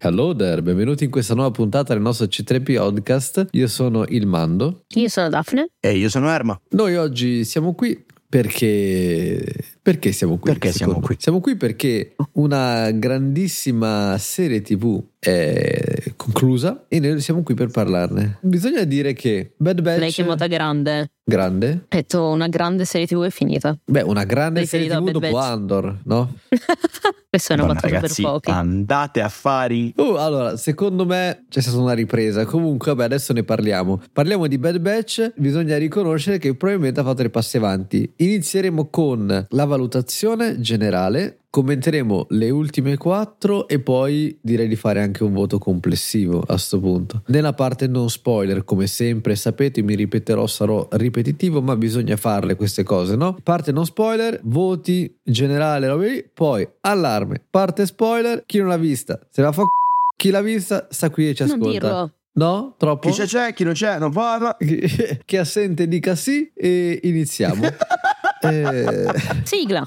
Hello there, benvenuti in questa nuova puntata del nostro C3P Podcast. Io sono il Mando. Io sono Daphne. E io sono Erma. Noi oggi siamo qui perché. Perché siamo qui? Perché siamo qui? Siamo qui perché una grandissima serie TV è conclusa e noi siamo qui per parlarne. Bisogna dire che Bad Batch. Lei chiamata grande. Grande? Ha detto una grande serie TV è finita. Beh, una grande serie TV dopo Batch. Andor, no? Questa è una battuta ragazzi, per pochi. andate a fari. Oh, allora, secondo me c'è stata una ripresa. Comunque, vabbè, adesso ne parliamo. Parliamo di Bad Batch. Bisogna riconoscere che probabilmente ha fatto dei passi avanti. Inizieremo con la valutazione generale. Commenteremo le ultime quattro e poi direi di fare anche un voto complessivo a sto punto. Nella parte non spoiler, come sempre, sapete, mi ripeterò, sarò ripetitivo, ma bisogna farle queste cose, no? Parte non spoiler, voti generale, lì, poi allarme, parte spoiler, chi non l'ha vista se la fa c***o, chi l'ha vista sta qui e ci Non ascolta. dirlo. No? Troppo? Chi c'è c'è, chi non c'è non parla. Chi assente dica sì e iniziamo. Eh, Sigla.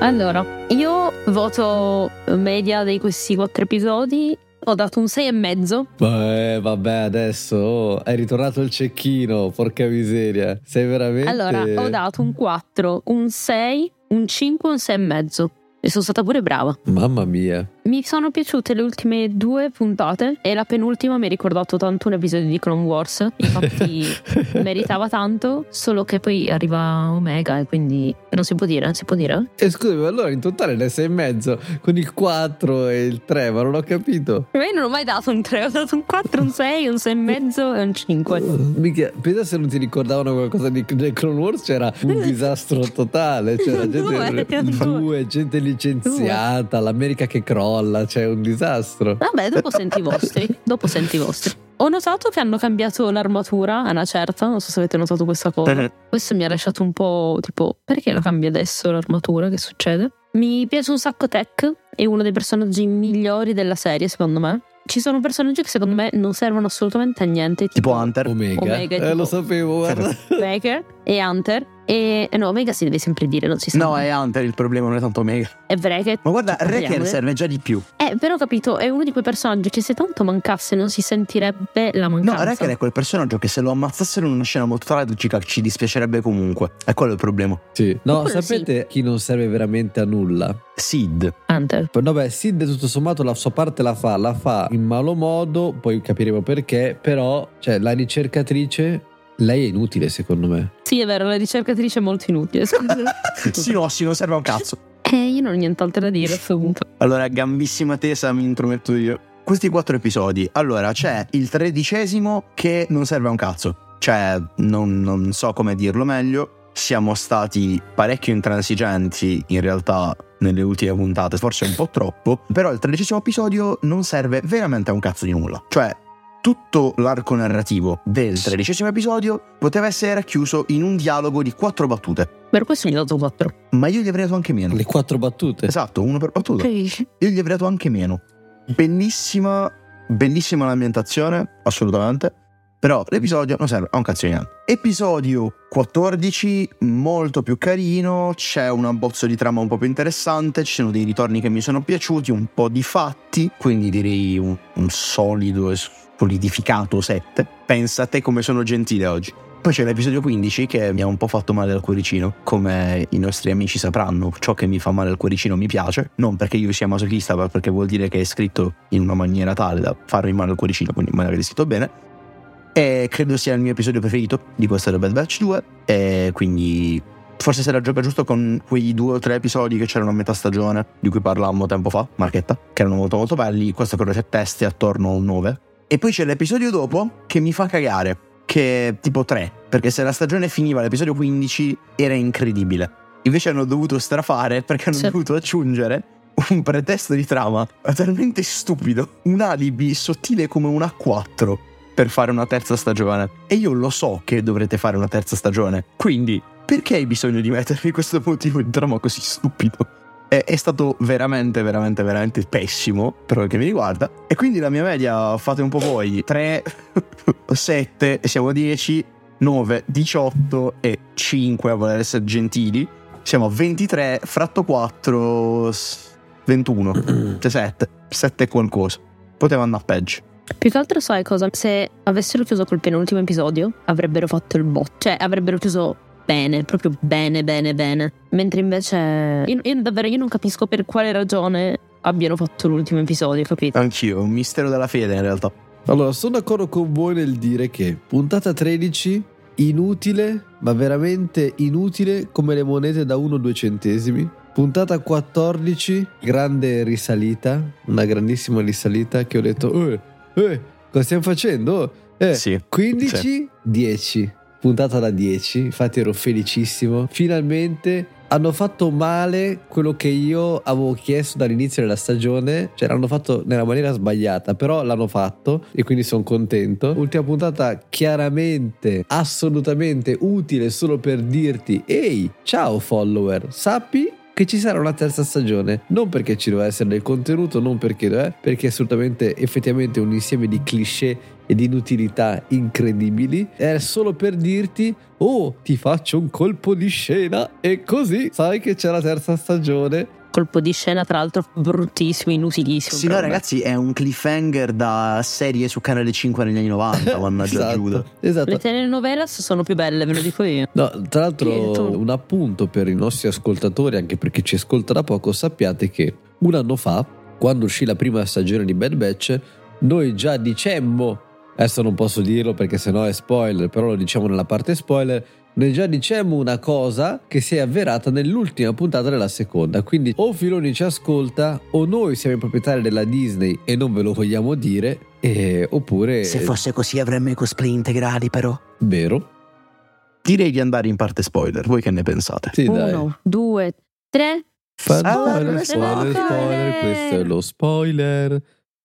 Allora, io voto media di questi quattro episodi. Ho dato un 6 e mezzo. Beh, vabbè, adesso oh, è ritornato il cecchino, porca miseria. Sei veramente. Allora, ho dato un 4, un 6, un 5 e un 6 e mezzo. E sono stata pure brava. Mamma mia. Mi sono piaciute le ultime due puntate e la penultima mi ha ricordato tanto un episodio di Clone Wars. Infatti meritava tanto, solo che poi arriva Omega e quindi non si può dire, si può dire? E scusami, allora in totale ne sei e mezzo con il 4 e il 3, ma non ho capito. Ma io non ho mai dato un 3, ho dato un 4, un 6, un 6 e mezzo e un 5. Mica, pensa se non ti ricordavano qualcosa di Clone Wars, c'era un disastro totale. C'era gente, Due, due. due, gente licenziata, l'America che crolla, c'è un disastro. Vabbè, dopo senti i vostri. Dopo senti i vostri. Ho notato che hanno cambiato l'armatura a una certa, non so se avete notato questa cosa. Questo mi ha lasciato un po' tipo, perché la cambia adesso l'armatura? Che succede? Mi piace un sacco Tech, è uno dei personaggi migliori della serie, secondo me. Ci sono personaggi che secondo me non servono assolutamente a niente, Tipo tipo Hunter. Omega. Omega, eh, tipo- lo sapevo, guarda. Baker e Hunter. E eh no, Omega si deve sempre dire, non si sa. No, è Hunter il problema, non è tanto Omega. è Wrecker. Ma guarda. Wrecker serve già di più. Eh, però ho capito, è uno di quei personaggi che se tanto mancasse non si sentirebbe la No, mancanza. Wrecker è quel personaggio che se lo ammazzassero in una scena molto tragica ci dispiacerebbe comunque. È quello il problema. Sì. No, sapete chi non serve veramente a nulla? Sid. Hunter. No, beh, Sid tutto sommato la sua parte la fa, la fa in malo modo, poi capiremo perché, però, cioè, la ricercatrice, lei è inutile secondo me. Sì, è vero, la ricercatrice è molto inutile. scusa. sì, no, sì, non serve a un cazzo. eh, io non ho nient'altro da dire a questo punto. Allora, gambissima tesa, mi intrometto io. Questi quattro episodi. Allora, c'è il tredicesimo che non serve a un cazzo. Cioè, non, non so come dirlo meglio. Siamo stati parecchio intransigenti in realtà nelle ultime puntate, forse un po' troppo. Però il tredicesimo episodio non serve veramente a un cazzo di nulla. Cioè, tutto l'arco narrativo del tredicesimo episodio poteva essere racchiuso in un dialogo di quattro battute. Per questo gli ho dato 4. Ma io gli avrei dato anche meno. Le quattro battute. Esatto, uno per battuta. Io gli avrei dato anche meno. Bellissima, bellissima l'ambientazione, assolutamente. Però l'episodio non serve a un cazzo di niente. Episodio 14, molto più carino. C'è un abbozzo di trama un po' più interessante. Ci sono dei ritorni che mi sono piaciuti, un po' di fatti. Quindi direi un, un solido e solidificato 7. Pensa a te come sono gentile oggi. Poi c'è l'episodio 15 che mi ha un po' fatto male al cuoricino, come i nostri amici sapranno, ciò che mi fa male al cuoricino mi piace, non perché io sia masochista, ma perché vuol dire che è scritto in una maniera tale da farmi male al cuoricino, quindi magari è scritto bene. E credo sia il mio episodio preferito di questa The Bad Batch 2, e quindi forse se la giusto con quei due o tre episodi che c'erano a metà stagione, di cui parlammo tempo fa, Marchetta, che erano molto molto belli, questo credo sia teste attorno a un 9. E poi c'è l'episodio dopo che mi fa cagare, che è tipo 3, perché se la stagione finiva all'episodio 15 era incredibile. Invece hanno dovuto strafare perché hanno Sì. dovuto aggiungere un pretesto di trama talmente stupido, un alibi sottile come un A4 per fare una terza stagione. E io lo so che dovrete fare una terza stagione, quindi perché hai bisogno di mettermi questo motivo di trama così stupido? È, è stato veramente, veramente, veramente pessimo per quel che mi riguarda. E quindi la mia media, fate un po' voi, 3, 7, siamo 10, 9, 18 e 5 a voler essere gentili. Siamo a 23, fratto 4, 21, 7, 7 e qualcosa. Poteva andare peggio. Più che altro sai cosa? Se avessero chiuso col penultimo episodio, avrebbero fatto il bot. Cioè, avrebbero chiuso bene, proprio bene, bene, bene. Mentre invece, io, io davvero io non capisco per quale ragione abbiano fatto l'ultimo episodio, capito? Anch'io, è un mistero della fede in realtà. Allora, sono d'accordo con voi nel dire che puntata 13 inutile, ma veramente inutile come le monete da 1-2 centesimi. Puntata 14, grande risalita, una grandissima risalita che ho detto, eh, eh, cosa stiamo facendo? Eh, Sì, 15, sì. 10. Puntata da 10, infatti ero felicissimo. Finalmente hanno fatto male quello che io avevo chiesto dall'inizio della stagione, cioè l'hanno fatto nella maniera sbagliata, però l'hanno fatto e quindi sono contento. Ultima puntata chiaramente, assolutamente utile solo per dirti, ehi, ciao follower, sappi che ci sarà una terza stagione. Non perché ci doveva essere del contenuto, non perché, eh, perché è assolutamente effettivamente un insieme di cliché e di inutilità incredibili. È solo per dirti, oh, ti faccio un colpo di scena e così sai che c'è la terza stagione. Colpo di scena, tra l'altro, bruttissimo, inutilissimo. Sì, no, per me. ragazzi, è un cliffhanger da serie su Canale 5 negli anni 90, mannaggia Giuda. esatto, esatto. Le telenovelas sono più belle, ve lo dico io. No, tra l'altro un appunto per i nostri ascoltatori, anche perché ci ascolta da poco, sappiate che un anno fa, quando uscì la prima stagione di Bad Batch, noi già dicemmo, adesso non posso dirlo perché sennò è spoiler, però lo diciamo nella parte spoiler, noi già dicemmo una cosa che si è avverata nell'ultima puntata della seconda, quindi o Filoni ci ascolta o noi siamo i proprietari della Disney e non ve lo vogliamo dire, e- oppure... Se fosse così avremmo i cosplay integrali, però. Vero? Direi di andare in parte spoiler, voi che ne pensate? Sì, dai. Uno, due, tre. Spoiler, Spoiler, spoiler, spoiler, questo è lo spoiler.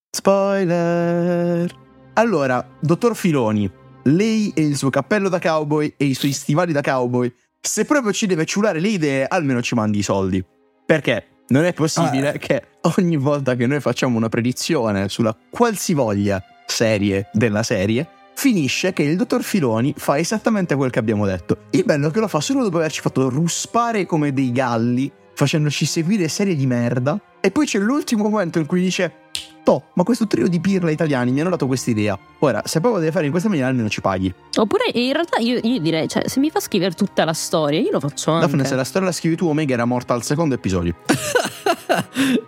Spoiler! Allora, dottor Filoni, lei e il suo cappello da cowboy e i suoi stivali da cowboy, se proprio ci deve ciulare le idee, almeno ci mandi i soldi. Perché non è possibile Ah. che ogni volta che noi facciamo una predizione sulla qualsivoglia serie della serie, finisce che il dottor Filoni fa esattamente quel che abbiamo detto. Il bello è che lo fa solo dopo averci fatto ruspare come dei galli, facendoci seguire serie di merda, e poi c'è l'ultimo momento in cui dice Toh, ma questo trio di pirla italiani mi hanno dato questa idea. Ora, se poi lo devi fare in questa maniera, almeno ci paghi. Oppure in realtà io, io direi, cioè, se mi fa scrivere tutta la storia, io lo faccio anche. Daphne, se la storia la scrivi tu, Omega era morta al secondo episodio.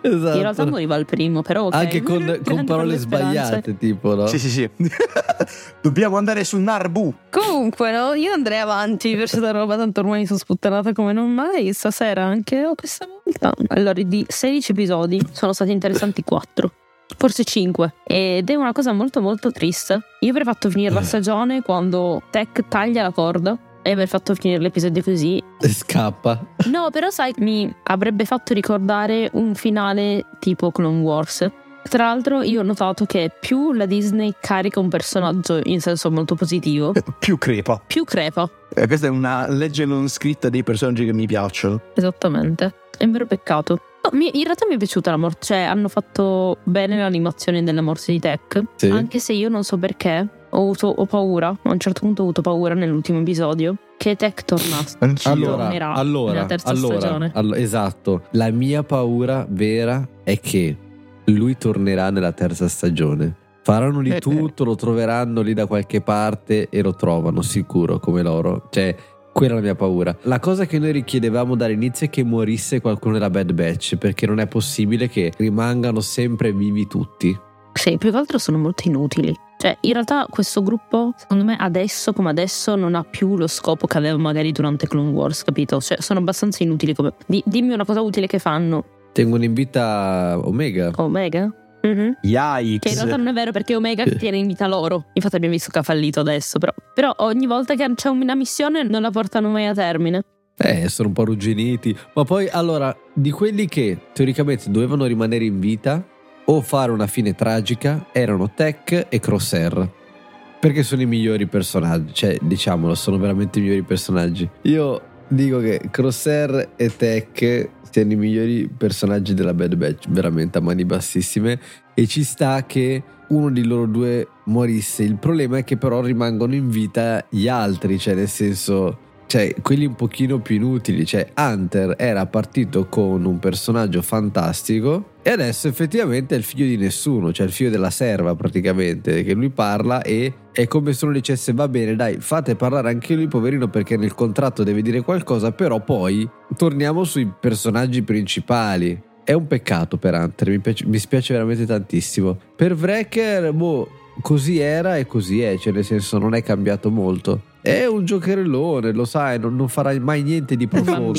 esatto. In realtà moriva al primo, però ok. Anche con, con parole sbagliate, tipo, no? Sì, sì, sì. Dobbiamo andare su Narbu. Comunque, no, io andrei avanti per questa roba, tanto ormai sono sputtanata come non mai. Stasera anche oh, questa volta. Allora, di 16 episodi sono stati interessanti 4. Forse 5 ed è una cosa molto molto triste. Io avrei fatto finire la Eh. stagione quando Tech taglia la corda e aver fatto finire l'episodio così. E scappa. No, però sai, mi avrebbe fatto ricordare un finale tipo Clone Wars. Tra l'altro, io ho notato che più la Disney carica un personaggio in senso molto positivo, Più crepa. più crepa. Eh, questa è una legge non scritta dei personaggi che mi piacciono. Esattamente. È un vero peccato. No, mi- in realtà mi è piaciuta la morte, cioè hanno fatto bene l'animazione della morte di Tech, Sì. anche se io non so perché ho, avuto, ho paura, a un certo punto ho avuto paura nell'ultimo episodio che Tech tornasse. Allora, tornerà allora, nella terza allora, stagione. allo- esatto. La mia paura vera è che lui tornerà nella terza stagione. Faranno di Eh, tutto, lo troveranno lì da qualche parte e lo trovano sicuro come loro. Cioè, quella è la mia paura. La cosa che noi richiedevamo dall'inizio è che morisse qualcuno della Bad Batch, perché non è possibile che rimangano sempre vivi tutti. Sì, più che altro sono molto inutili. Cioè, in realtà questo gruppo, secondo me, adesso come adesso, non ha più lo scopo che aveva magari durante Clone Wars, capito? Cioè, sono abbastanza inutili come... Di- dimmi una cosa utile che fanno. Tengono in vita Omega. Omega? Mhm. Yikes. Che in realtà non è vero perché Omega tiene in vita loro. Infatti abbiamo visto che ha fallito adesso, però. Però ogni volta che c'è una missione non la portano mai a termine. Eh, sono un po' arrugginiti. Ma poi, allora, di quelli che teoricamente dovevano rimanere in vita o fare una fine tragica, erano Tech e Crosshair. Perché sono i migliori personaggi. Cioè, diciamolo, sono veramente i migliori personaggi. Io dico che Crosshair e Tech siano i migliori personaggi della Bad Batch, veramente a mani bassissime. E ci sta che uno di loro due morisse. Il problema è che però rimangono in vita gli altri, cioè nel senso cioè quelli un pochino più inutili, cioè Hunter era partito con un personaggio fantastico e adesso effettivamente è il figlio di nessuno, cioè il figlio della serva praticamente, che lui parla e è come se uno dicesse va bene dai fate parlare anche lui poverino perché nel contratto deve dire qualcosa, però poi torniamo sui personaggi principali. È un peccato per Hunter, mi, piace, mi spiace veramente tantissimo. Per Wrecker, boh, così era e così è, cioè nel senso non è cambiato molto. È un giocherellone, lo sai, non, non farà mai niente di profondo.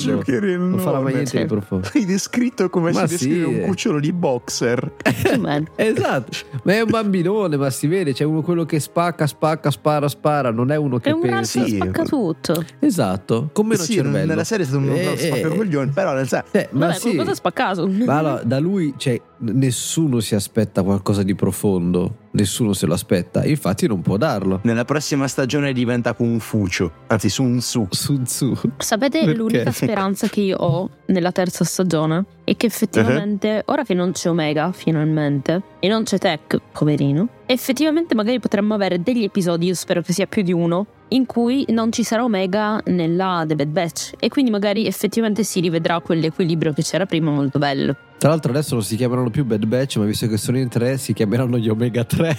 non farà mai niente di profondo. Hai descritto come ma si descrive sì. un cucciolo di boxer. esatto, ma è un bambinone, ma si vede, c'è uno quello che spacca, spacca, spara, spara, non è uno che è un pensa. Sì. spacca tutto. Esatto, con meno sì, cervello. Nella serie è stato un eh, spaccacoglione, eh, però nel senso... Eh, ma Vabbè, sì. cosa ha spaccato? Ma allora, da lui, cioè, nessuno si aspetta qualcosa di profondo. Nessuno se lo aspetta, infatti non può darlo. Nella prossima stagione diventa Confucio, anzi Sun Tzu. Sun Tzu. Sapete Perché? l'unica speranza che io ho nella terza stagione è che effettivamente, ora che non c'è Omega finalmente e non c'è Tech, poverino, effettivamente magari potremmo avere degli episodi, io spero che sia più di uno, in cui non ci sarà Omega nella The Bad Batch e quindi magari effettivamente si rivedrà quell'equilibrio che c'era prima molto bello. Tra l'altro adesso non si chiameranno più Bad Batch, ma visto che sono in tre si chiameranno gli Omega 3.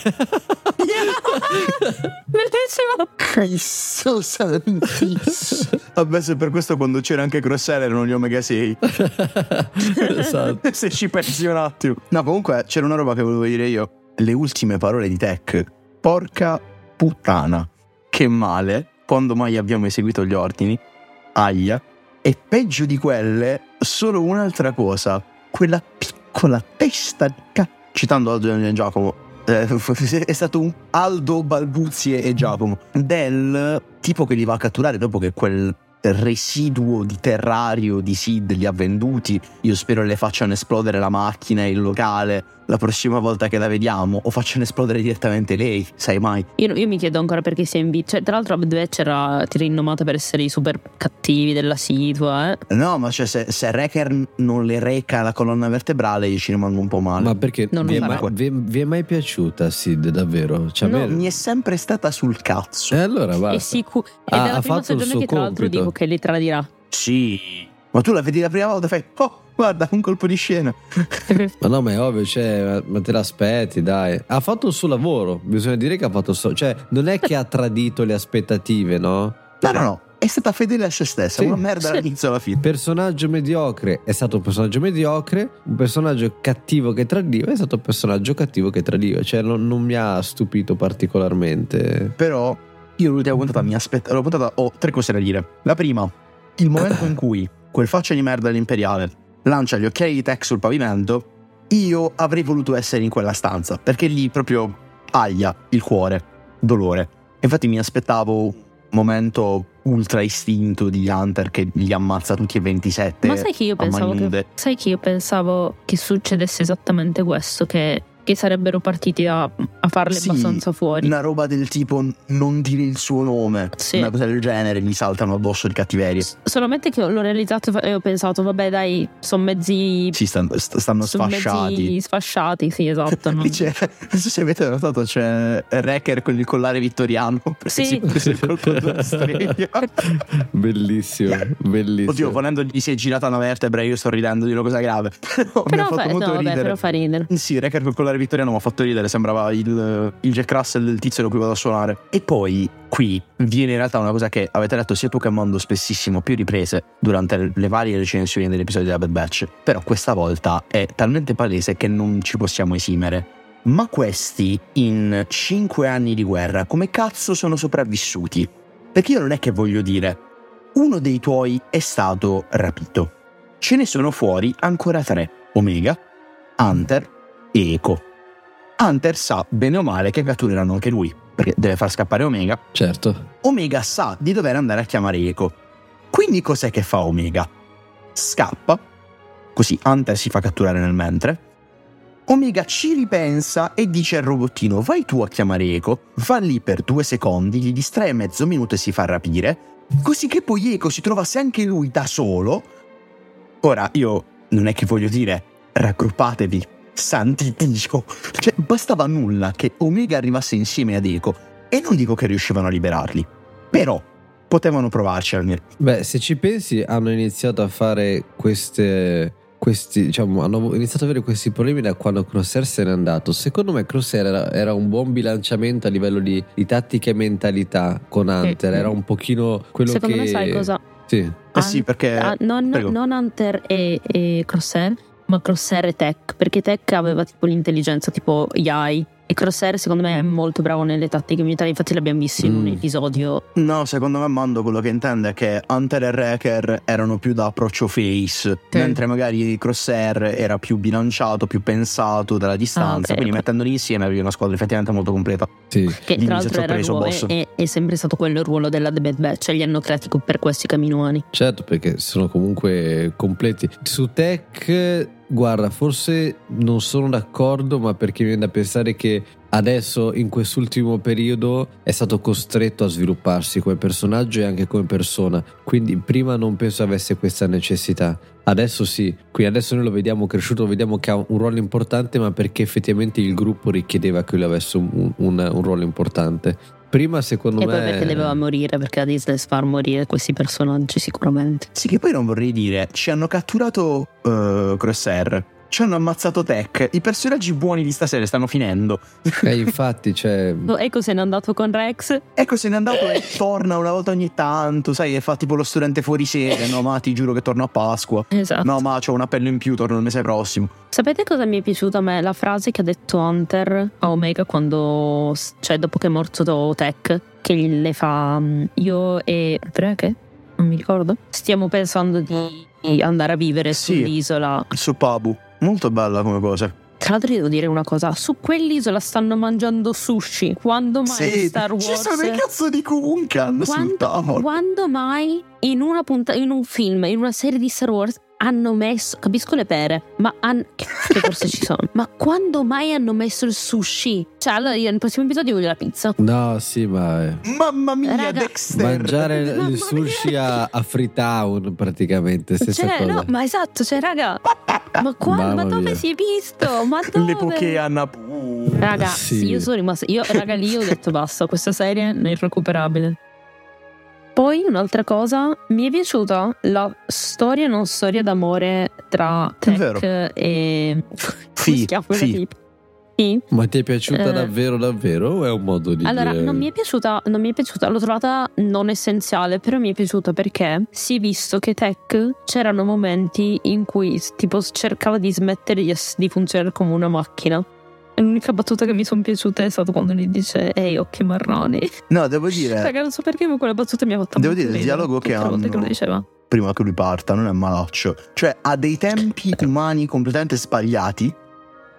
Bellissimo! I so Vabbè, se per questo quando c'era anche Crosser erano gli Omega 6. esatto. se ci pensi un attimo. No, comunque c'era una roba che volevo dire io. Le ultime parole di Tech. Porca puttana. Che male. Quando mai abbiamo eseguito gli ordini? Aia. E peggio di quelle, solo un'altra cosa. Quella piccola testa. Citando Aldo e Giacomo, eh, è stato un Aldo, Balbuzie e Giacomo del tipo che li va a catturare dopo che quel residuo di terrario di Sid li ha venduti. Io spero le facciano esplodere la macchina, il locale la prossima volta che la vediamo o facciano esplodere direttamente lei, sai mai. Io, io mi chiedo ancora perché sia in vita. Cioè, tra l'altro, Bad Batch era rinomata per essere i super cattivi della situa, eh. No, ma cioè, se, se Wrecker non le reca la colonna vertebrale, io ci rimango un po' male. Ma perché Non vi è, mai, vi, è, vi è mai piaciuta Sid davvero? Cioè, No, me- mi è sempre stata sul cazzo. E allora E basta. sicu- ed Ha- è la ha prima fatto il stagione suo che tra l'altro compito. Che li tradirà. Sì. Ma tu la vedi la prima volta e fai, oh, guarda, un colpo di scena. Ma no, ma è ovvio, cioè, ma- te l'aspetti, dai. Ha fatto il suo lavoro, bisogna dire che ha fatto il suo... Cioè, non è che ha tradito le aspettative, no? No, no, no. È stata fedele a se stessa, Sì. una merda Sì. dall'inizio alla fine. Personaggio mediocre è stato un personaggio mediocre, un personaggio cattivo che tradiva è stato un personaggio cattivo che tradiva, cioè non, non mi ha stupito particolarmente. Però io l'ultima puntata mi aspetta. La puntata ho tre cose da dire. La prima, il momento in cui quel faccia di merda dell'imperiale lancia gli occhiali di Tech sul pavimento, io avrei voluto essere in quella stanza, perché lì proprio aglia il cuore, dolore. Infatti mi aspettavo un momento ultra istinto di Hunter che li ammazza tutti e 27. Ma sai che io pensavo che, sai che io pensavo che succedesse esattamente questo, che, che sarebbero partiti a, a farle Sì, abbastanza fuori. Una roba del tipo non dire il suo nome, Sì. una cosa del genere, gli saltano addosso di cattiveria. S- Solamente che l'ho realizzato e ho pensato, vabbè dai, sono mezzi... Sì, stanno, st- stanno son sfasciati. mezzi sfasciati, sì, esatto. non so se avete notato, c'è Wrecker con il collare vittoriano. Sì. si è preso il colpo della stregna. Bellissimo, bellissimo. Oddio, volendo gli si è girata una vertebra, io sto ridendo di una cosa grave. Però, mi Però ha fatto fa, molto no, vabbè, ridere. però fa ridere. Sì, Wrecker col collare vittoriano mi ha fatto ridere, sembrava il, il Jack Russell del tizio da cui vado a suonare. E poi qui viene in realtà una cosa che avete letto sia tu che Mondo spessissimo, più riprese durante le varie recensioni degli episodi della Bad Batch. Però questa volta è talmente palese che non ci possiamo esimere. Ma questi, in 5 anni di guerra, come cazzo sono sopravvissuti? Perché io non è che voglio dire, uno dei tuoi è stato rapito. Ce ne sono fuori ancora tre: Omega, Hunter e Echo. Hunter sa bene o male che cattureranno anche lui, perché deve far scappare Omega. Certo. Omega sa di dover andare a chiamare Echo. Quindi cos'è che fa Omega? Scappa, così Hunter si fa catturare nel mentre. Omega ci ripensa e dice al robottino: Vai tu a chiamare Echo, va lì per due secondi, gli distrae mezzo minuto e si fa rapire. Così che poi Echo si trovasse anche lui da solo. Ora, io non è che voglio dire raggruppatevi, santi Dio. Cioè, bastava nulla che Omega arrivasse insieme ad Eco. E non dico che riuscivano a liberarli, però potevano provarci almeno. Beh, se ci pensi, hanno iniziato a fare queste. Questi, diciamo, hanno iniziato ad avere questi problemi da quando Crosshair se n'è andato. Secondo me, Crosshair era, era un buon bilanciamento a livello di, di tattica e mentalità con Hunter. Sì. Era un pochino quello Secondo che. me sai cosa? Sì. Eh sì, perché... Ah, non, non Hunter e, e Crosshair, ma Crosshair e Tech, perché Tech aveva tipo l'intelligenza tipo Yai. E Crosshair secondo me è molto bravo nelle tattiche militari, infatti l'abbiamo visto in un Mm. episodio. No, secondo me Mando quello che intende è che Hunter e Wrecker erano più da approccio face, mentre magari Crosshair era più bilanciato, più pensato dalla distanza, Ah, ok, quindi ok. mettendoli insieme avevi una squadra effettivamente molto completa. Sì. Che Dimmi tra l'altro era il preso, ruolo, boss. è, è sempre stato quello il ruolo della The Bad Batch, cioè li hanno creati per questi caminuani. Certo, perché sono comunque completi. Su Tech, guarda, forse non sono d'accordo, ma perché mi viene da pensare che adesso, in quest'ultimo periodo, è stato costretto a svilupparsi come personaggio e anche come persona. Quindi prima non penso avesse questa necessità. Adesso sì, qui adesso noi lo vediamo cresciuto, lo vediamo che ha un ruolo importante, ma perché effettivamente il gruppo richiedeva che lui avesse un, un- un ruolo importante. Prima, secondo e me. poi perché doveva morire, perché la Disney far morire questi personaggi sicuramente. Sì, che poi non vorrei dire, ci hanno catturato uh, Crosshair, ci hanno ammazzato Tech, i personaggi buoni di stasera stanno finendo. Eh, infatti, cioè. Ecco se n'è andato con Rex. Ecco, se n'è andato e torna una volta ogni tanto, sai, e fa tipo lo studente fuori sede, no ma ti giuro che torno a Pasqua. Esatto. No ma c'ho un appello in più, torno il mese prossimo. Sapete cosa mi è piaciuta a me? La frase che ha detto Hunter a Omega quando, cioè dopo che è morto Tech, che le fa mm, io e Drake, non mi ricordo, stiamo pensando di andare a vivere Sì. sull'isola. Su Pabu, molto bella come cosa. Tra l'altro devo dire una cosa, su quell'isola stanno mangiando sushi, quando mai Sì, Star Wars... ci sono i cazzo di Kunkan sul quando, tavolo. quando mai in una punta, in un film, in una serie di Star Wars hanno messo, capisco le pere, ma han- che forse ci sono, ma quando mai hanno messo il sushi? Cioè, allora io nel prossimo episodio voglio la pizza. No, sì, ma. Mamma mia, Raga, Dexter. Mangiare Mamma il sushi mia. a, a Freetown praticamente, stessa Cioè, cosa. no, ma esatto, cioè, raga, ma, qua, Mamma ma dove mia. si è visto? Ma dove? L'epoche a Nabu. Raga, Sì. io sono rimasta. Io, raga, lì ho detto basta, questa serie è irrecuperabile. Poi un'altra cosa, mi è piaciuta la storia non storia d'amore tra vero. Tech e. Fi. tipa? Fi. Ma ti è piaciuta Eh. davvero, davvero? O è un modo di Allora, dire? non mi è piaciuta, non mi è piaciuta, l'ho trovata non essenziale, però mi è piaciuta perché si è visto che Tech c'erano momenti in cui tipo cercava di smettere di, di funzionare come una macchina. L'unica battuta che mi sono piaciuta è stata quando gli dice Ehi, occhi marroni. No, devo dire, Raga, non so perché, ma quella battuta mi ha fatto Devo dire, il dialogo che volte che lo hanno- diceva. prima che lui parta, non è malaccio. Cioè, ha dei tempi umani completamente sbagliati.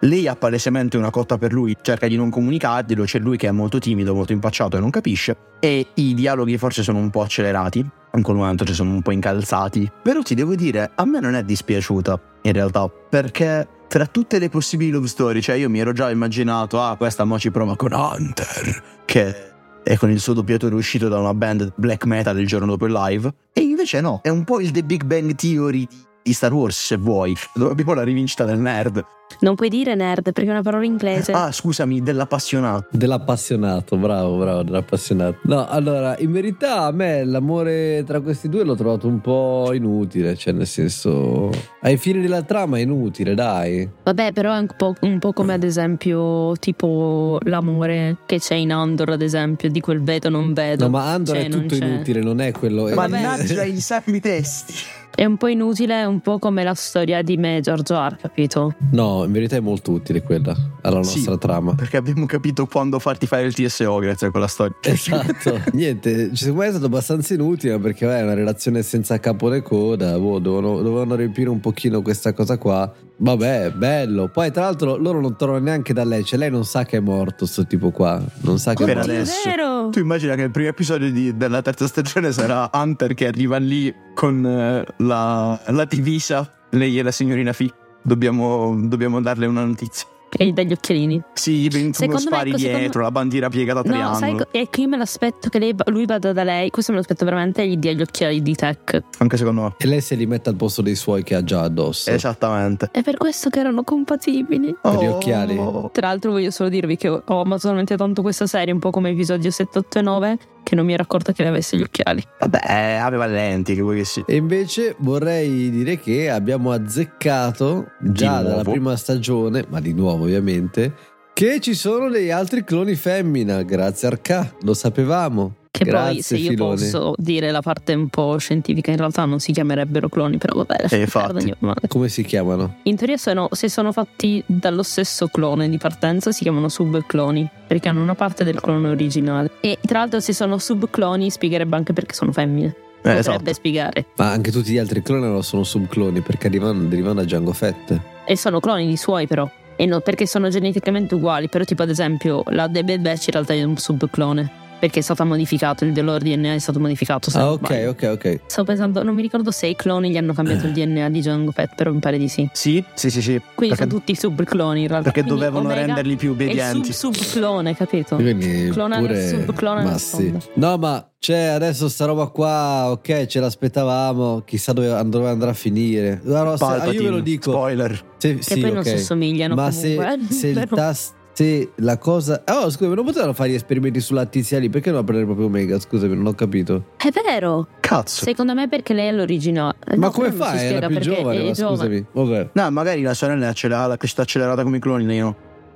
Lei ha palesemente una cotta per lui, cerca di non comunicarglielo, c'è lui che è molto timido, molto impacciato e non capisce. E i dialoghi forse sono un po' accelerati, in quel momento ci sono un po' incalzati. Però ti devo dire, a me non è dispiaciuta, in realtà, perché tra tutte le possibili love story, cioè io mi ero già immaginato, ah, questa mo ci prova con Hunter, che è con il suo doppiatore uscito da una band black metal il giorno dopo il live. E invece no, è un po' il The Big Bang Theory di- Star Wars, se vuoi. Abbiamo la rivincita del nerd. Non puoi dire nerd perché è una parola inglese. Ah, scusami, dell'appassionato. Dell'appassionato, bravo, bravo, dell'appassionato. No, allora, in verità a me l'amore tra questi due l'ho trovato un po' inutile, cioè nel senso... Ai fini della trama è inutile, dai. Vabbè, però è un po', un po' come ad esempio, tipo l'amore che c'è in Andor, ad esempio, di quel vedo non vedo. No, ma Andor Cioè, è tutto c'è. inutile, non è quello... è- Mannaggia i servi testi. È un po' inutile, è un po' come la storia di me, Giorgio R, capito? No, in verità è molto utile quella, alla Sì. nostra trama. Perché abbiamo capito quando farti fare il TSO grazie a quella storia. Esatto, niente, secondo me è stato abbastanza inutile perché vabbè, è una relazione senza capo né coda, boh, dovevano, dovevano riempire un pochino questa cosa qua. Vabbè, bello. Poi tra l'altro loro non tornano neanche da lei, cioè lei non sa che è morto sto tipo qua, non sa che Per è morto. adesso. È vero! Tu immagina che il primo episodio di- della terza stagione sarà Hunter che arriva lì con eh, la, la divisa, lei e la signorina Fi. Dobbiamo, dobbiamo darle una notizia. E dagli occhialini. Sì, ben tu spari ecco, secondo- dietro, la bandiera piegata a No, sai, triangolo. co- è che io me l'aspetto che lei- lui vada da lei. Questo me l'aspetto veramente e gli dia gli occhiali di tech. Anche secondo me. E lei se li mette al posto dei suoi che ha già addosso. Esattamente. È per questo che erano compatibili. Per gli occhiali? Tra l'altro voglio solo dirvi che ho amato talmente tanto questa serie, un po' come episodio 7, 8 e 9, che non mi ero accorta che lei avesse gli occhiali. Vabbè, aveva le lenti, che vuoi che sia. E invece vorrei dire che abbiamo azzeccato già dalla prima stagione, ma di nuovo ovviamente, che ci sono degli altri cloni femmina, grazie Arca, lo sapevamo. Che poi, Grazie, se io Filone. posso dire la parte un po' scientifica, in realtà non si chiamerebbero cloni, però vabbè. infatti. perdere, andiamo avanti. Come si chiamano? In teoria, sono, se sono fatti dallo stesso clone di partenza, si chiamano subcloni, perché hanno una parte del clone originale. E tra l'altro, se sono subcloni, spiegherebbe anche perché sono femmine. Eh, Potrebbe esatto. spiegare. Ma anche tutti gli altri cloni non sono subcloni perché derivano, derivano da Django Fett. E sono cloni di suoi, però. E no, perché sono geneticamente uguali. Però, tipo, ad esempio, la The Bad Batch in realtà è un subclone. Perché è stato modificato, il loro DNA è stato modificato. Ah, non ok, sbaglio. ok, ok. Stavo pensando, non mi ricordo se i cloni gli hanno cambiato il DNA di Jango Fett, però mi pare di sì. Sì, sì, sì, sì. Quindi Perché, sono tutti subcloni in realtà. perché Quindi dovevano Omega renderli più è obbedienti. sub subclone, capito? Quindi Clonare pure... il subclone ma sì. No, ma c'è adesso sta roba qua, ok, ce l'aspettavamo, chissà dove, dove andrà a finire. Guarda, se- ah, io ve lo dico. Spoiler. Se, Che sì, poi non ok. si assomigliano Ma comunque. se, se il tasto. Se la cosa. Oh, scusami, non potevano fare gli esperimenti sulla tizia lì? Perché non prendere proprio Omega? Scusami, non ho capito. È vero! Cazzo. Secondo me perché lei è l'originale. Ma No, come spiega Era più perché giovane, è ma giovane. scusami. Ok. No, magari la sorella è accelerata, la crescita accelerata come i cloni, Nino.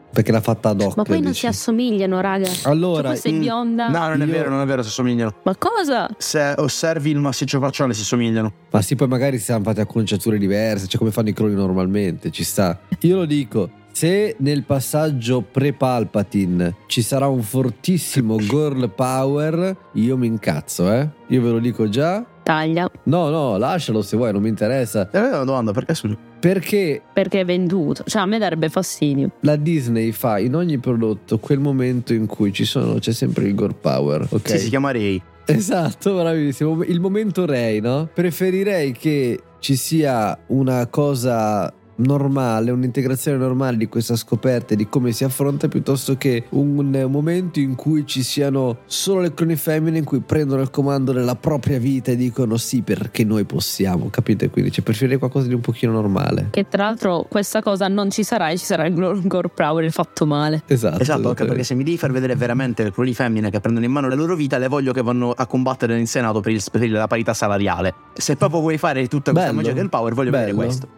Perché l'ha fatta ad hoc. Ma poi non dici. si assomigliano, raga. Allora, Tu sei bionda. No, non è Io- vero, non è vero, si somigliano. Ma cosa? Se osservi il massiccio facciale si somigliano. Ma sì, poi magari si sono fatti acconciature diverse, cioè come fanno i cloni normalmente, ci sta. Io lo dico, se nel passaggio pre-Palpatine ci sarà un fortissimo girl power, io mi incazzo, eh. Io ve lo dico già. Taglia. No, no, lascialo se vuoi, non mi interessa. E una domanda, perché su... Perché Perché è venduto. Cioè, a me darebbe fastidio. la Disney fa in ogni prodotto quel momento in cui ci sono, c'è sempre il girl power, ok? Sì, si chiama Ray. Esatto, bravissimo. Il momento Ray, no? Preferirei che ci sia una cosa normale, un'integrazione normale di questa scoperta e di come si affronta piuttosto che un momento in cui ci siano solo le cloni femmine in cui prendono il comando della propria vita e dicono sì perché noi possiamo, capite? Quindi cioè, preferirei qualcosa di un pochino normale. Che tra l'altro questa cosa non ci sarà e ci sarà il Gore Power fatto male. Esatto. Esatto, anche perché se mi devi far vedere veramente le cloni femmine che prendono in mano la loro vita, le voglio che vanno a combattere in Senato per, il, per la parità salariale. Se proprio vuoi fare tutta questa Bello. magia del power, voglio vedere Bello. questo.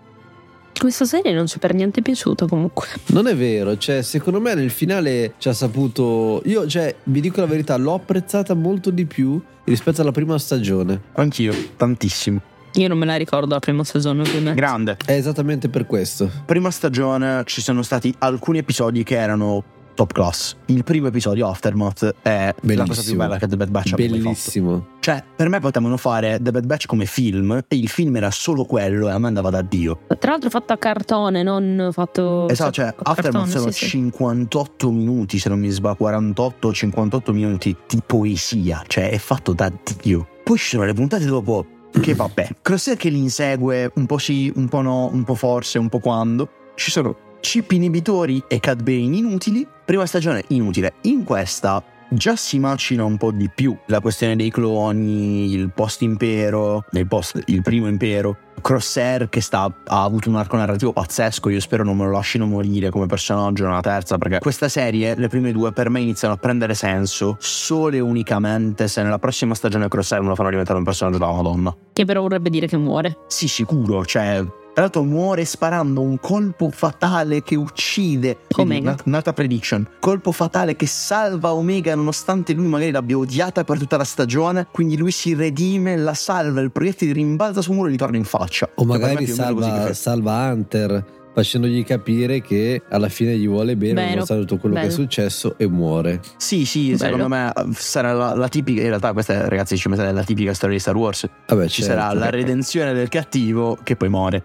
Questa serie non ci è per niente piaciuta comunque. Non è vero, cioè, secondo me nel finale ci ha saputo. Io, cioè, vi dico la verità, l'ho apprezzata molto di più rispetto alla prima stagione. Anch'io, tantissimo. Io non me la ricordo la prima stagione, ovviamente. Grande. È esattamente per questo. Prima stagione ci sono stati alcuni episodi che erano top class. Il primo episodio, Aftermath, è la cosa più Bellissimo. bella che The Bad Batch fatto. Bellissimo. Cioè, per me potevano fare The Bad Batch come film e il film era solo quello e a me andava da Dio. Tra l'altro fatto a cartone, non fatto... Esatto, cioè Aftermath sono sì, sì. 58 minuti, se non mi sbaglio, 48 58 minuti di poesia, cioè è fatto da Dio. Poi ci sono le puntate dopo che vabbè, Crosshair che li insegue, un po' sì, un po' no, un po' forse, un po' quando. Ci sono chip inibitori e Cat Bane inutili. Prima stagione inutile. In questa già si macina un po' di più la questione dei cloni, il post impero, il post, il primo impero. Crosshair che sta, ha avuto un arco narrativo pazzesco, io spero non me lo lasciano morire come personaggio nella terza, perché questa serie, le prime due, per me iniziano a prendere senso solo e unicamente se nella prossima stagione Crosshair me lo fanno diventare un personaggio della Madonna. Che però vorrebbe dire che muore. Sì, sicuro, cioè. Tra l'altro muore sparando un colpo fatale che uccide Omega. Nat- Nata prediction. Colpo fatale che salva Omega nonostante lui magari l'abbia odiata per tutta la stagione. Quindi lui si redime, la salva, il proiettile rimbalza sul muro e gli torna in faccia. O magari è più o che salva, salva Hunter facendogli capire che alla fine gli vuole bene, Bello, nonostante tutto quello che è bello. successo e muore. Sì, sì, Bello. secondo me eh, sarà la, la tipica. In realtà, questa, ragazzi, ci metterà la tipica storia di Star Wars. Vabbè, Ci certo. sarà la redenzione del cattivo che poi muore.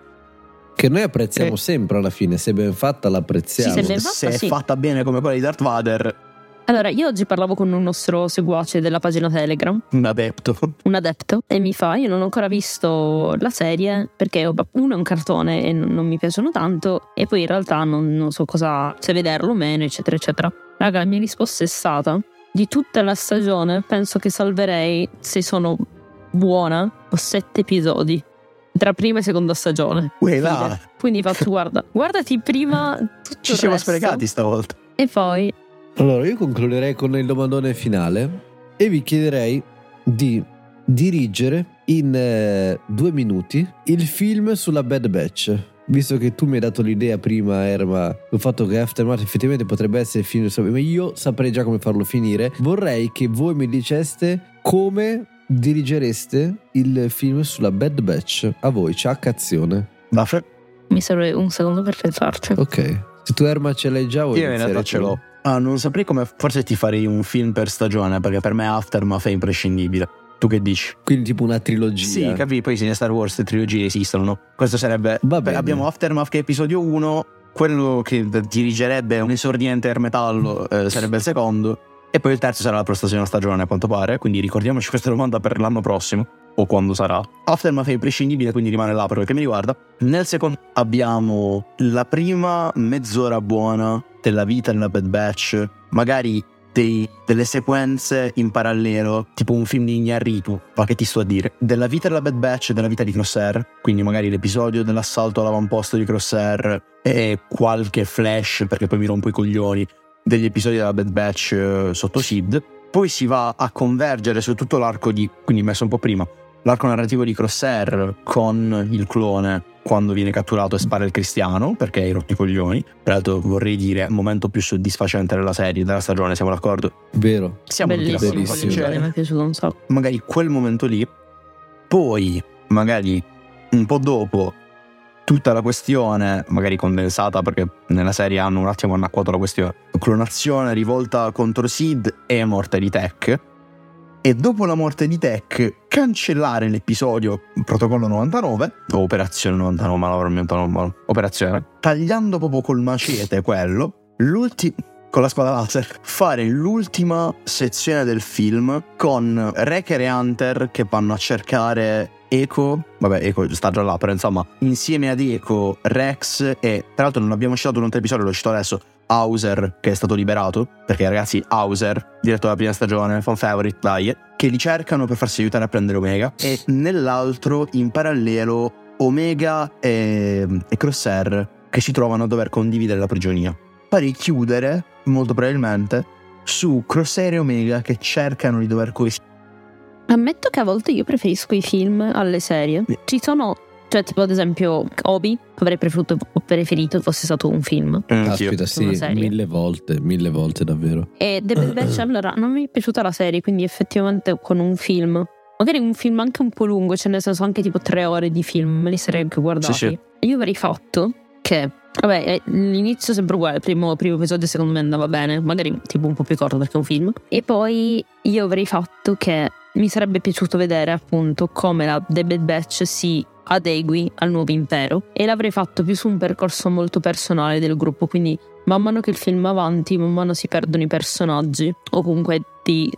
Che noi apprezziamo Sì. sempre alla fine, se ben fatta l'apprezziamo. Sì, se ben fatta, Se è sì. fatta bene come quella di Darth Vader, Allora, io oggi parlavo con un nostro seguace della pagina Telegram, Un adepto. un adepto, e mi fa: Io non ho ancora visto la serie perché uno è un cartone e non, mi piacciono tanto, e poi in realtà non, non so cosa, se vederlo o meno, eccetera, eccetera. Raga, la mia risposta è stata: Di tutta la stagione, penso che salverei, se sono buona, ho sette episodi. Tra prima e seconda stagione. Fine. Quindi faccio, guarda, guardati prima tutto Ci siamo resto, sprecati stavolta. E poi Allora, io concluderei con il domandone finale e vi chiederei di dirigere in eh, due minuti il film sulla Bad Batch. Visto che tu mi hai dato l'idea prima, Erma, del fatto che Aftermath effettivamente potrebbe essere il film, ma io saprei già come farlo finire. Vorrei che voi mi diceste come dirigereste il film sulla Bad Batch. A voi, ciacca azione. Mi serve un secondo per pensarci. Ok. Se tu Erma ce l'hai già, vuoi Io in realtà ce tu? l'ho. Ah, non saprei come. Forse ti farei un film per stagione, perché per me Aftermath è imprescindibile. Tu che dici? Quindi tipo una trilogia. Sì, capi? Poi sì, in Star Wars le trilogie esistono. no? Questo sarebbe. Va bene. abbiamo Aftermath che è episodio 1. Quello che dirigerebbe un esordiente air metallo eh, sarebbe il secondo. E poi il terzo sarà la prossima stagione, a quanto pare. Quindi ricordiamoci questa domanda per l'anno prossimo. O quando sarà. Aftermath è imprescindibile, quindi rimane là per quel che mi riguarda. Nel secondo abbiamo la prima mezz'ora buona della vita nella Bad Batch. Magari dei- delle sequenze in parallelo, tipo un film di Ignarritu, ma che ti sto a dire? Della vita della Bad Batch e della vita di Crosshair, quindi magari l'episodio dell'assalto all'avamposto di Crosshair e qualche flash, perché poi mi rompo i coglioni, degli episodi della Bad Batch eh, sotto Sid. Poi si va a convergere su tutto l'arco di, quindi messo un po' prima, l'arco narrativo di Crosshair con il clone quando viene catturato e spara il cristiano perché hai rotto i coglioni. Peraltro vorrei dire momento più soddisfacente della serie, della stagione, siamo d'accordo? Vero. Siamo Bellissimo, bellissimo. Cioè, mi è piaciuto un sacco. magari quel momento lì, poi magari un po' dopo tutta la questione, magari condensata perché nella serie hanno un attimo annacquato la questione, clonazione, rivolta contro Sid e morte di Tech. E dopo la morte di Tech, cancellare l'episodio Protocollo 99, o Operazione 99, ma la 99, ma operazione, tagliando proprio col macete quello, l'ultimo con la spada laser, fare l'ultima sezione del film con Wrecker e Hunter che vanno a cercare Echo, vabbè Echo sta già là, però insomma, insieme ad Echo, Rex e tra l'altro non abbiamo citato durante l'episodio, lo cito adesso, Hauser che è stato liberato, perché ragazzi Hauser, diretto della prima stagione, fan favorite, dai, che li cercano per farsi aiutare a prendere Omega e nell'altro in parallelo Omega e, e Crosshair che si trovano a dover condividere la prigionia. Pare chiudere, molto probabilmente, su Crosshair e Omega che cercano di dover coesistere. Ammetto che a volte io preferisco i film alle serie. Ci sono, cioè tipo ad esempio Obi, avrei preferito, preferito fosse stato un film. Aspetta, Una sì, mille volte, mille volte davvero. E The Bad Batch allora non mi è piaciuta la serie, quindi effettivamente con un film. Magari un film anche un po' lungo, cioè nel senso anche tipo tre ore di film, me li sarei anche guardati. Sì, sì. Io avrei fatto che, vabbè, eh, l'inizio sempre uguale, il primo, primo episodio secondo me andava bene, magari tipo un po' più corto perché è un film. E poi io avrei fatto che mi sarebbe piaciuto vedere appunto come la The Bad Batch si adegui al nuovo impero e l'avrei fatto più su un percorso molto personale del gruppo, quindi man mano che il film va avanti, man mano si perdono i personaggi o comunque di...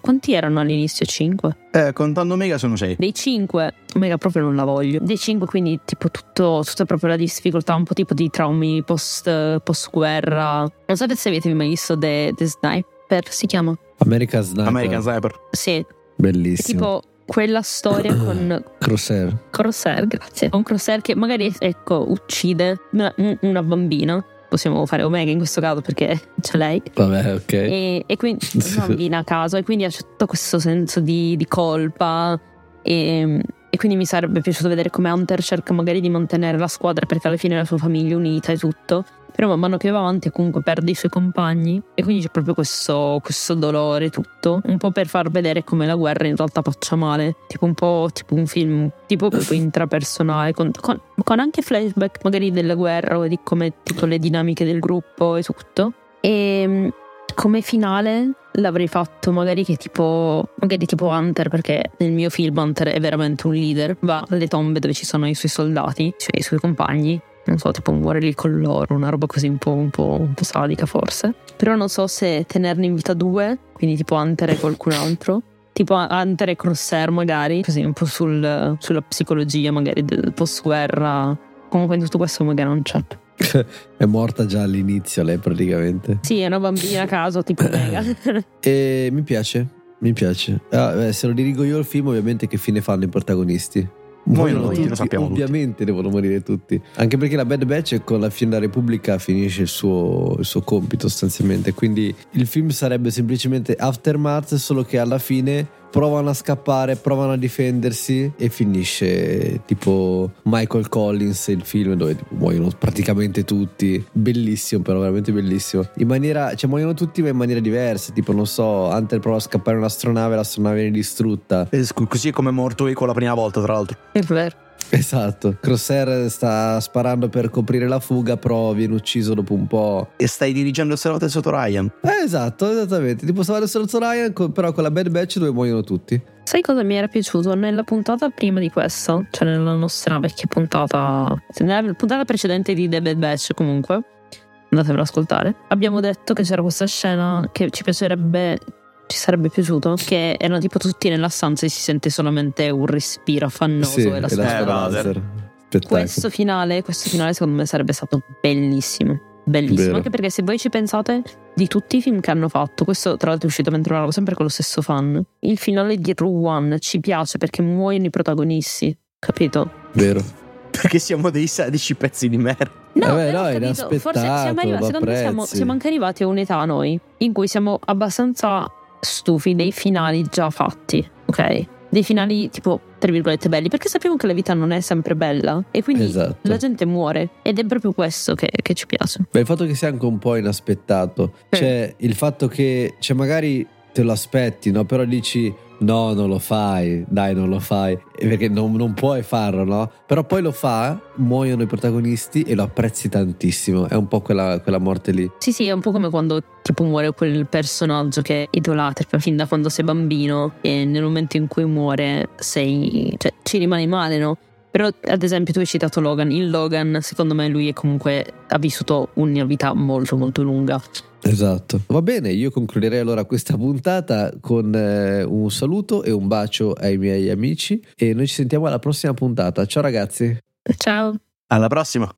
quanti erano all'inizio? 5? Eh, contando Omega sono 6. Dei 5, Omega proprio non la voglio. Dei 5, quindi tipo tutto, tutta proprio la difficoltà, un po' tipo di traumi post, post guerra. Non so se avete mai visto The, The Sniper, si chiama? American Sniper. American Sniper. Sì, è Bellissimo. tipo quella storia con Crosshair. Crosshair, grazie. Un Crosshair che magari, ecco, uccide una, una bambina. Possiamo fare Omega in questo caso perché c'è lei. Vabbè, ok. E, e quindi bambina a caso e quindi ha tutto questo senso di, di colpa e, e quindi mi sarebbe piaciuto vedere come Hunter cerca magari di mantenere la squadra perché alla fine è la sua famiglia unita e tutto però man mano che va avanti comunque perde i suoi compagni. E quindi c'è proprio questo, questo dolore tutto. Un po' per far vedere come la guerra in realtà faccia male. Tipo un po' tipo un film tipo proprio intrapersonale con, con, con anche flashback magari della guerra o di come tipo le dinamiche del gruppo e tutto. E come finale l'avrei fatto magari che tipo magari tipo Hunter perché nel mio film Hunter è veramente un leader. Va alle tombe dove ci sono i suoi soldati cioè i suoi compagni non so, tipo muore lì con loro, una roba così un po', un po', un po' sadica forse. Però non so se tenerne in vita due, quindi tipo Hunter e qualcun altro. Tipo Hunter e Crosshair magari, così un po' sul, sulla psicologia magari del post-guerra. Comunque in tutto questo magari non c'è. è morta già all'inizio lei praticamente. Sì, è una bambina a caso, tipo mega. e mi piace, mi piace. Ah, beh, se lo dirigo io il film, ovviamente che fine fanno i protagonisti? Muoiono tutti, lo sappiamo Ovviamente tutti. devono morire tutti. Anche perché la Bad Batch con la fine della Repubblica finisce il suo, il suo compito sostanzialmente. Quindi il film sarebbe semplicemente Aftermath, solo che alla fine provano a scappare, provano a difendersi e finisce tipo Michael Collins, il film dove tipo, muoiono praticamente tutti. Bellissimo, però veramente bellissimo. In maniera, cioè muoiono tutti ma in maniera diversa. Tipo, non so, Hunter prova a scappare un'astronave, l'astronave viene distrutta. Eh, così è come è morto Eco la prima volta, tra l'altro. È vero. Esatto, Crosshair sta sparando per coprire la fuga, però viene ucciso dopo un po'. E stai dirigendo il salotto sotto Ryan. Eh, esatto, esattamente. Tipo stava sotto Ryan, però con la Bad Batch dove muoiono tutti. Sai cosa mi era piaciuto? Nella puntata prima di questa, cioè nella nostra vecchia puntata, nella puntata precedente di The Bad Batch comunque, andatevela ad ascoltare, abbiamo detto che c'era questa scena che ci piacerebbe ci sarebbe piaciuto che erano tipo tutti nella stanza e si sente solamente un respiro affannoso sì, e la laser. questo finale, questo finale secondo me sarebbe stato bellissimo. Bellissimo, Vero. anche perché se voi ci pensate di tutti i film che hanno fatto, questo tra l'altro è uscito mentre lavoravo sempre con lo stesso fan, il finale di Rogue One ci piace perché muoiono i protagonisti, capito? Vero. Perché siamo dei sadici pezzi di merda. No, Eh beh, però, no, è capito, forse siamo arrivati, secondo me siamo, siamo anche arrivati a un'età noi in cui siamo abbastanza stufi dei finali già fatti, ok? Dei finali tipo, tra virgolette, belli, perché sappiamo che la vita non è sempre bella e quindi Esatto. la gente muore ed è proprio questo che, che ci piace. Beh, il fatto che sia anche un po' inaspettato, Sì. cioè il fatto che, cioè magari te lo aspetti, no? Però dici no, non lo fai, dai, non lo fai, E perché non, non puoi farlo, no? Però poi lo fa, muoiono i protagonisti e lo apprezzi tantissimo, è un po' quella, quella morte lì. Sì, sì, è un po' come quando tipo muore quel personaggio che idolatri fin da quando sei bambino e nel momento in cui muore sei, cioè ci rimani male, no? Però ad esempio tu hai citato Logan, in Logan secondo me lui è comunque ha vissuto una vita molto molto lunga. Esatto. Va bene, io concluderei allora questa puntata con eh, un saluto e un bacio ai miei amici e noi ci sentiamo alla prossima puntata. Ciao ragazzi. Ciao! Alla prossima.